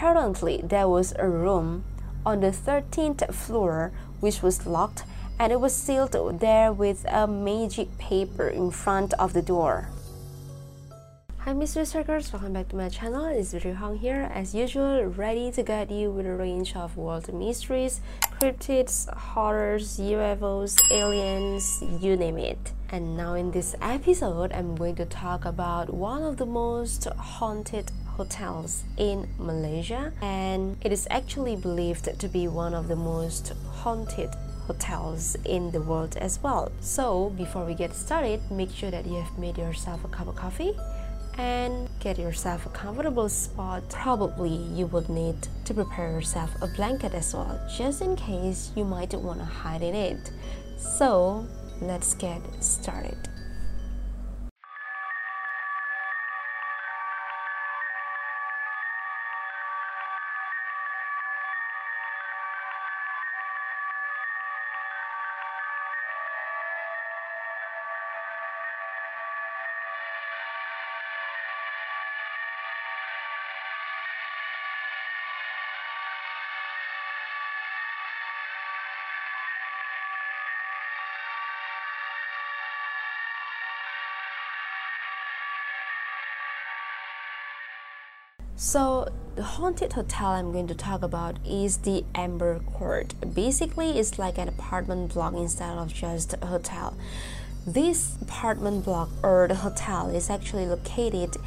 apparently there was a room on the 13th floor which was locked and it was sealed there with a magic paper in front of the door. Hi mystery seekers, welcome back to my channel. It's Vitri Hong here, as usual, ready to guide you with a range of world mysteries, cryptids, horrors, UFOs, aliens, you name it. And now in this episode, I'm going to talk about one of the most haunted hotels in Malaysia, and it is actually believed to be one of the most haunted hotels in the world as well. So, before we get started, make sure that you have made yourself a cup of coffee and get yourself a comfortable spot. Probably you would need to prepare yourself a blanket as well, just in case you might want to hide in it. So, let's get started. So the haunted hotel I'm going to talk about is the Amber Court. Basically, it's like an apartment block instead of just a hotel. This apartment block or the hotel is actually located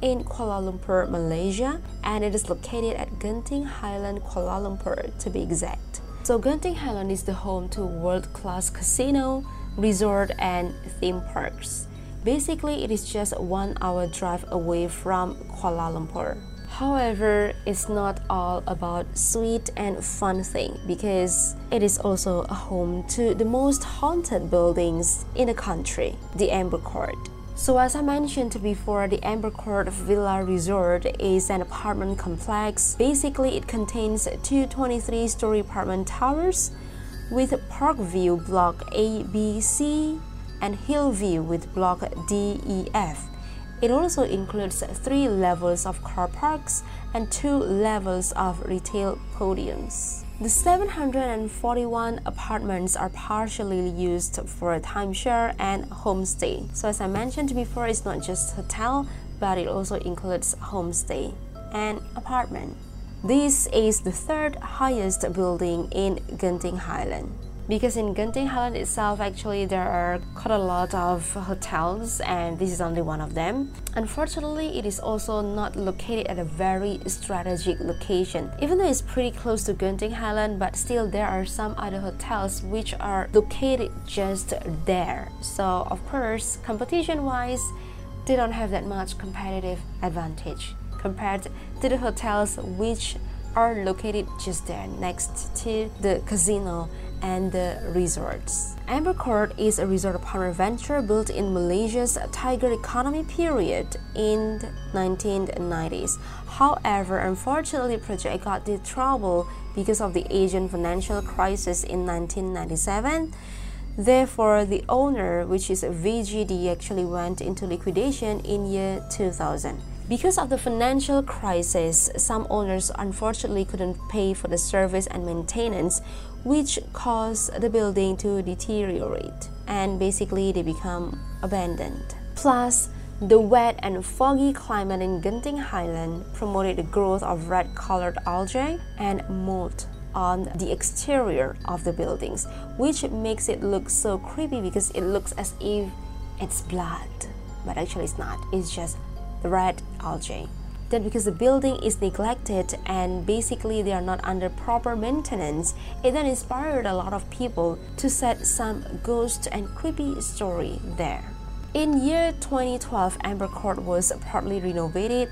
in Kuala Lumpur, Malaysia, and it is located at Genting Highland, Kuala Lumpur to be exact. So Genting Highland is the home to world-class casino, resort, and theme parks. Basically, it is just one hour drive away from Kuala Lumpur. However, it's not all about sweet and fun thing because it is also a home to the most haunted buildings in the country, the Amber Court. So as I mentioned before, the Amber Court Villa Resort is an apartment complex. Basically, it contains two 23-story apartment towers with Parkview Block A, B, C, and Hillview with Block D, E, F. It also includes three levels of car parks and two levels of retail podiums. The 741 apartments are partially used for a timeshare and homestay. So as I mentioned before, it's not just hotel, but it also includes homestay and apartment. This is the third highest building in Genting Highland because in Genting Highland itself actually there are quite a lot of hotels and this is only one of them. Unfortunately it is also not located at a very strategic location. Even though it's pretty close to Genting Highland but still there are some other hotels which are located just there. So of course competition wise they don't have that much competitive advantage compared to the hotels which are located just there next to the casino and the resorts. Amber Court is a resort apartment venture built in Malaysia's tiger economy period in the 1990s. However, unfortunately, project got into trouble because of the Asian financial crisis in 1997. Therefore, the owner, which is VGD, actually went into liquidation in year 2000. Because of the financial crisis, some owners unfortunately couldn't pay for the service and maintenance, which caused the building to deteriorate and basically they become abandoned. Plus, the wet and foggy climate in Genting Highland promoted the growth of red colored algae and mold on the exterior of the buildings, which makes it look so creepy because it looks as if it's blood. But actually, it's not, it's just the red algae. Then because the building is neglected and basically they are not under proper maintenance, it then inspired a lot of people to set some ghost and creepy story there. In year 2012, Amber Court was partly renovated,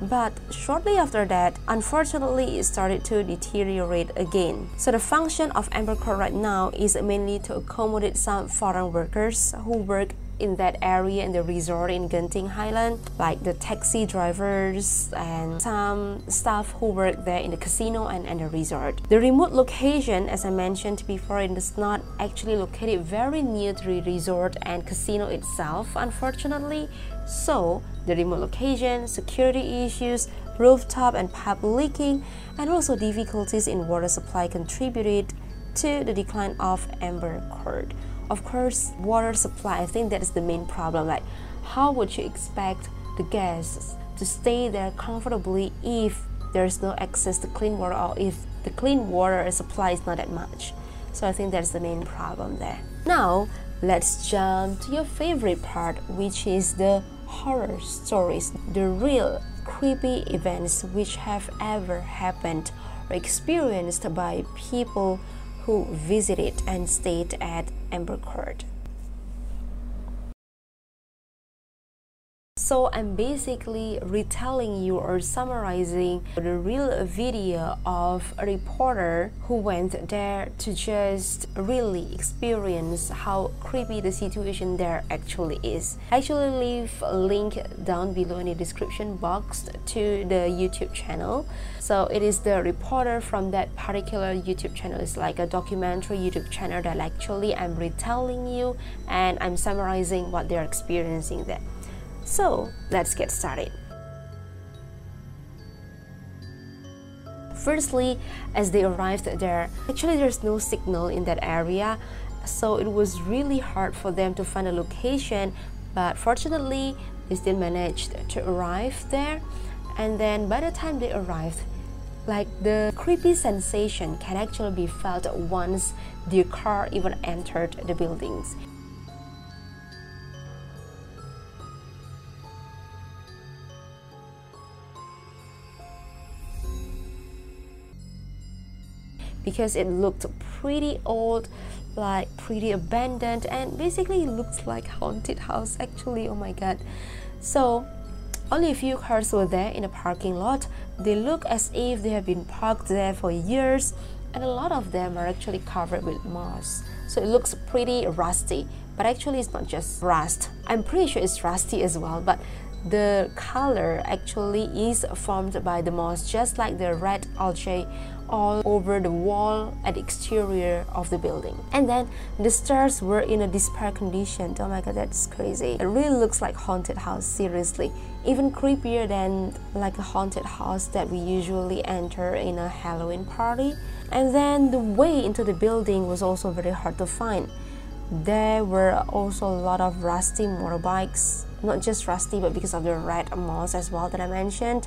but shortly after that, unfortunately, it started to deteriorate again. So the function of Amber Court right now is mainly to accommodate some foreign workers who work in that area in the resort in Genting Highland, like the taxi drivers and some staff who work there in the casino and, and the resort. The remote location, as I mentioned before, it is not actually located very near to the resort and casino itself, unfortunately. So, the remote location, security issues, rooftop and pipe leaking, and also difficulties in water supply contributed to the decline of Amber Court. Of course, water supply, I think that is the main problem. Like, how would you expect the guests to stay there comfortably if there is no access to clean water or if the clean water supply is not that much? So I think that's the main problem there. Now, let's jump to your favorite part, which is the horror stories, the real creepy events which have ever happened or experienced by people who visited and stayed at Amber Court. So I'm basically retelling you or summarizing the real video of a reporter who went there to just really experience how creepy the situation there actually is. I actually leave a link down below in the description box to the YouTube channel. So it is the reporter from that particular YouTube channel. It's like a documentary YouTube channel that actually I'm retelling you and I'm summarizing what they're experiencing there. So let's get started. Firstly, as they arrived there, actually there's no signal in that area, so it was really hard for them to find a location. But fortunately, they still managed to arrive there. And then by the time they arrived, like the creepy sensation can actually be felt once the car even entered the buildings. Because it looked pretty old like pretty abandoned and basically it looks like haunted house actually. Oh my god. So only a few cars were there in a parking lot. They look as if they have been parked there for years and a lot of them are actually covered with moss. So it looks pretty rusty but actually it's not just rust. I'm pretty sure it's rusty as well but the color actually is formed by the moss just like the red algae all over the wall at the exterior of the building. And then the stairs were in a disrepair condition. Oh my god, that's crazy. It really looks like haunted house, seriously. Even creepier than like a haunted house that we usually enter in a Halloween party. And then the way into the building was also very hard to find. There were also a lot of rusty motorbikes, not just rusty, but because of the red moss as well that I mentioned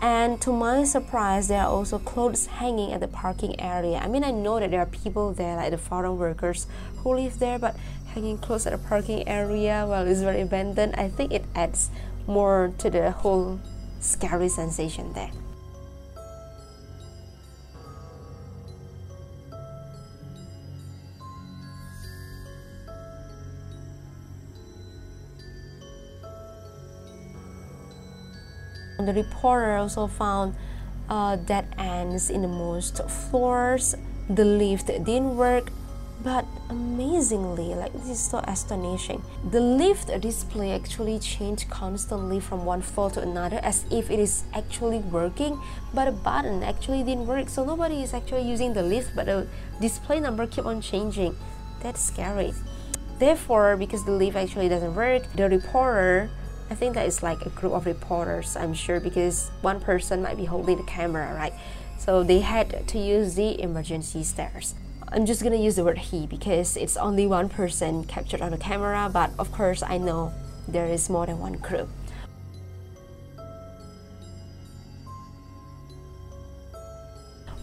and to my surprise, there are also clothes hanging at the parking area. I mean, I know that there are people there, like the foreign workers who live there, but hanging clothes at the parking area while it's very abandoned, I think it adds more to the whole scary sensation there. The reporter also found uh, dead ends in the most floors. The lift didn't work, but amazingly, like this is so astonishing. The lift display actually changed constantly from one floor to another as if it is actually working, but a button actually didn't work. So nobody is actually using the lift, but the display number keep on changing. That's scary. Therefore, because the lift actually doesn't work, the reporter I think that is like a group of reporters, I'm sure, because one person might be holding the camera, right? So they had to use the emergency stairs. I'm just gonna use the word he because it's only one person captured on the camera, but of course, I know there is more than one crew.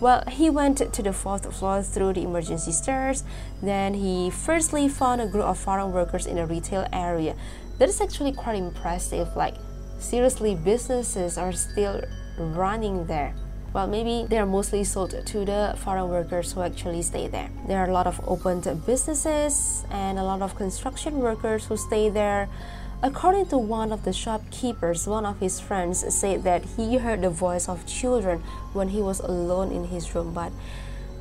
Well, he went to the fourth floor through the emergency stairs. Then he firstly found a group of foreign workers in a retail area that is actually quite impressive. Like, seriously, businesses are still running there. Well, maybe they are mostly sold to the foreign workers who actually stay there. There are a lot of opened businesses and a lot of construction workers who stay there. According to one of the shopkeepers, one of his friends said that he heard the voice of children when he was alone in his room, but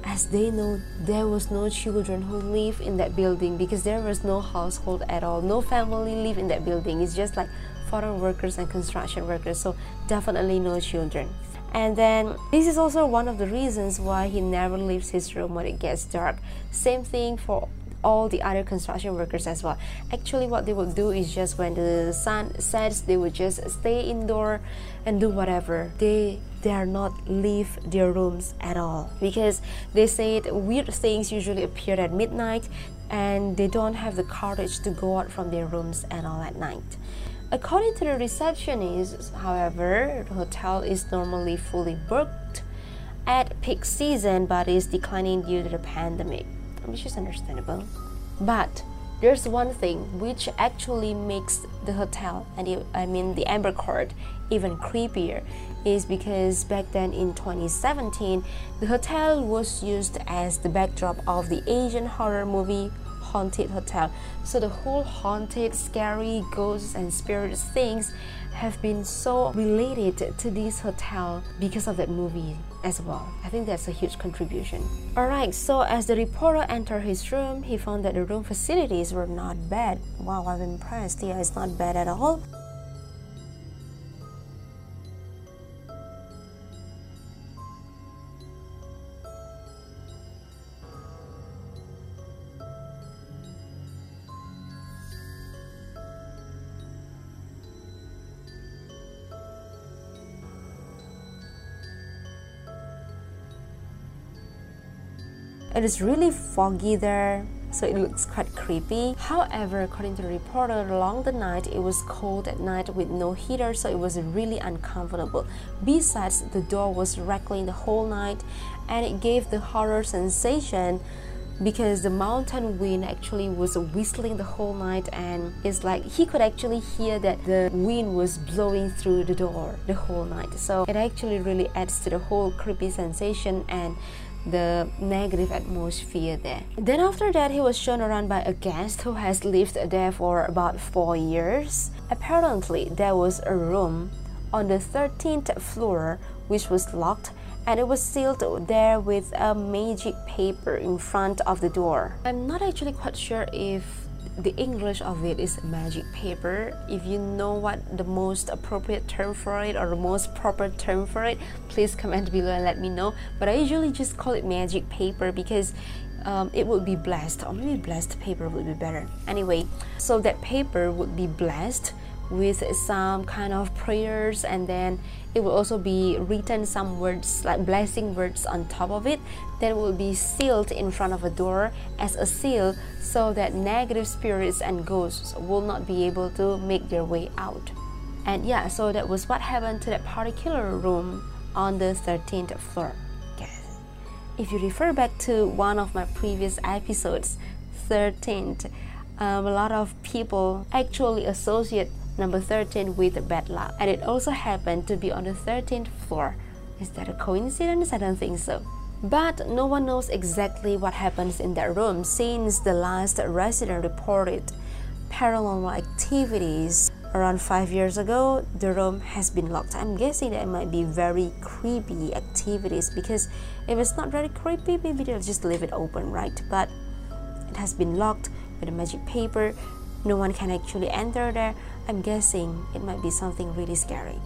as they know there was no children who live in that building because there was no household at all. No family live in that building. It's just like foreign workers and construction workers. So definitely no children. And then this is also one of the reasons why he never leaves his room when it gets dark. Same thing for all the other construction workers as well. Actually, what they would do is just when the sun sets, they would just stay indoor and do whatever. They dare not leave their rooms at all because they said weird things usually appear at midnight and they don't have the courage to go out from their rooms at all at night. According to the receptionist, however, the hotel is normally fully booked at peak season but is declining due to the pandemic, which is understandable. But there's one thing which actually makes the hotel and the, I mean the Amber Court even creepier is because back then in 2017 the hotel was used as the backdrop of the Asian horror movie Haunted Hotel. So the whole haunted, scary ghosts and spirits things have been so related to this hotel because of that movie as well. I think that's a huge contribution. Alright, so as the reporter entered his room, he found that the room facilities were not bad. Wow, I'm impressed. Yeah, it's not bad at all. It is really foggy there, so it looks quite creepy. However, according to the reporter, along the night it was cold at night with no heater, so it was really uncomfortable. Besides, the door was rattling the whole night and it gave the horror sensation because the mountain wind actually was whistling the whole night and it's like he could actually hear that the wind was blowing through the door the whole night so it actually really adds to the whole creepy sensation and the negative atmosphere there. Then after that, he was shown around by a guest who has lived there for about four years. Apparently, there was a room on the 13th floor which was locked and it was sealed there with a magic paper in front of the door. I'm not actually quite sure if the English of it is magic paper. If you know what the most appropriate term for it or the most proper term for it, please comment below and let me know. But I usually just call it magic paper because um, it would be blessed, or maybe blessed paper would be better. Anyway, so that paper would be blessed with some kind of prayers and then it will also be written some words like blessing words on top of it that will be sealed in front of a door as a seal so that negative spirits and ghosts will not be able to make their way out. And yeah so that was what happened to that particular room on the 13th floor. If you refer back to one of my previous episodes 13th um, a lot of people actually associate number 13 with bad luck, and it also happened to be on the 13th floor. Is that a coincidence? I don't think so. But no one knows exactly what happens in that room since the last resident reported paranormal activities around five years ago. The room has been locked. I'm guessing that it might be very creepy activities because if it's not very creepy, maybe they'll just leave it open, right? But it has been locked with a magic paper. No one can actually enter there I'm guessing it might be something really scary.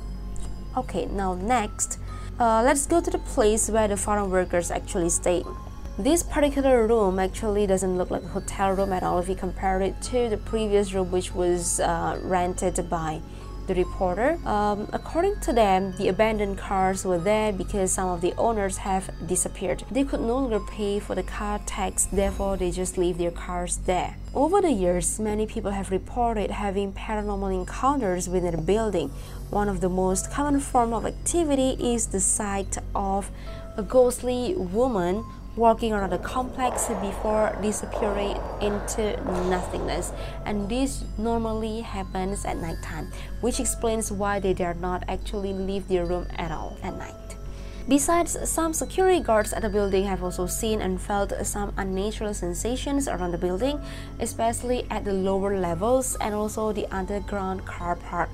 Okay, now next, uh, let's go to the place where the foreign workers actually stay. This particular room actually doesn't look like a hotel room at all if you compare it to the previous room which was uh, rented by the reporter. Um, according to them, the abandoned cars were there because some of the owners have disappeared. They could no longer pay for the car tax, therefore, they just leave their cars there. Over the years, many people have reported having paranormal encounters within the building. One of the most common form of activity is the sight of a ghostly woman walking around the complex before disappearing into nothingness. And this normally happens at nighttime, which explains why they dare not actually leave their room at all at night. Besides, some security guards at the building have also seen and felt some unnatural sensations around the building, especially at the lower levels and also the underground car park,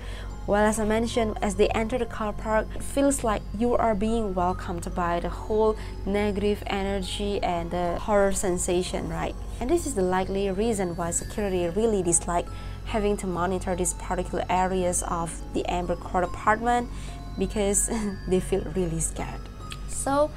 well, as I mentioned, as they enter the car park, it feels like you are being welcomed by the whole negative energy and the horror sensation, right? And this is the likely reason why security really dislike having to monitor these particular areas of the Amber Court apartment because they feel really scared. So,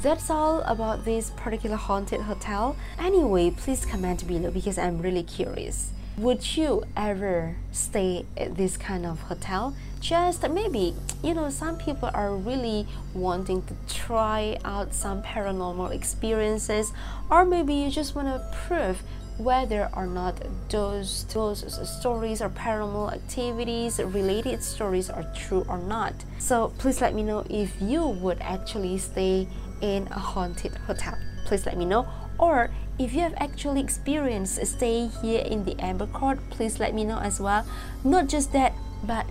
that's all about this particular haunted hotel. Anyway, please comment below because I'm really curious. Would you ever stay at this kind of hotel? Just maybe, you know, some people are really wanting to try out some paranormal experiences, or maybe you just want to prove whether or not those those stories or paranormal activities related stories are true or not. So please let me know if you would actually stay in a haunted hotel. Please let me know or if you have actually experienced staying here in the amber court please let me know as well not just that but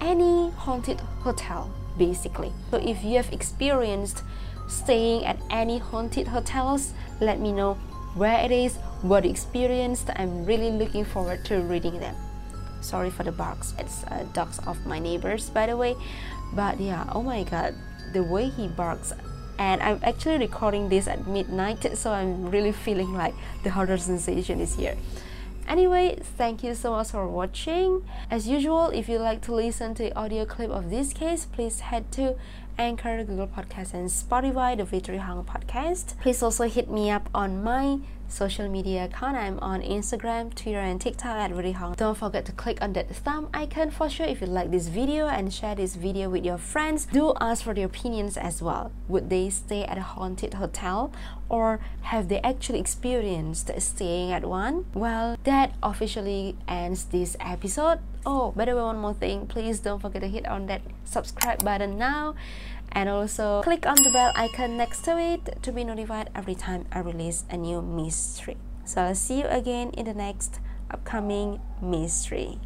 any haunted hotel basically so if you have experienced staying at any haunted hotels let me know where it is, what you experienced. I'm really looking forward to reading them. Sorry for the barks. It's uh, dogs of my neighbors, by the way. But yeah, oh my god, the way he barks. And I'm actually recording this at midnight, so I'm really feeling like the horror sensation is here. Anyway, thank you so much for watching. As usual, if you like to listen to the audio clip of this case, please head to Anchor, Google Podcast, and Spotify, the Vitri Hong Podcast. Please also hit me up on my social media account. I'm on Instagram, Twitter, and TikTok at Vitri Hong. Don't forget to click on that thumb icon for sure if you like this video and share this video with your friends. Do ask for their opinions as well. Would they stay at a haunted hotel or have they actually experienced staying at one? Well, that officially ends this episode. Oh, by the way, one more thing, please don't forget to hit on that subscribe button now and also click on the bell icon next to it to be notified every time I release a new mystery. So I'll see you again in the next upcoming mystery.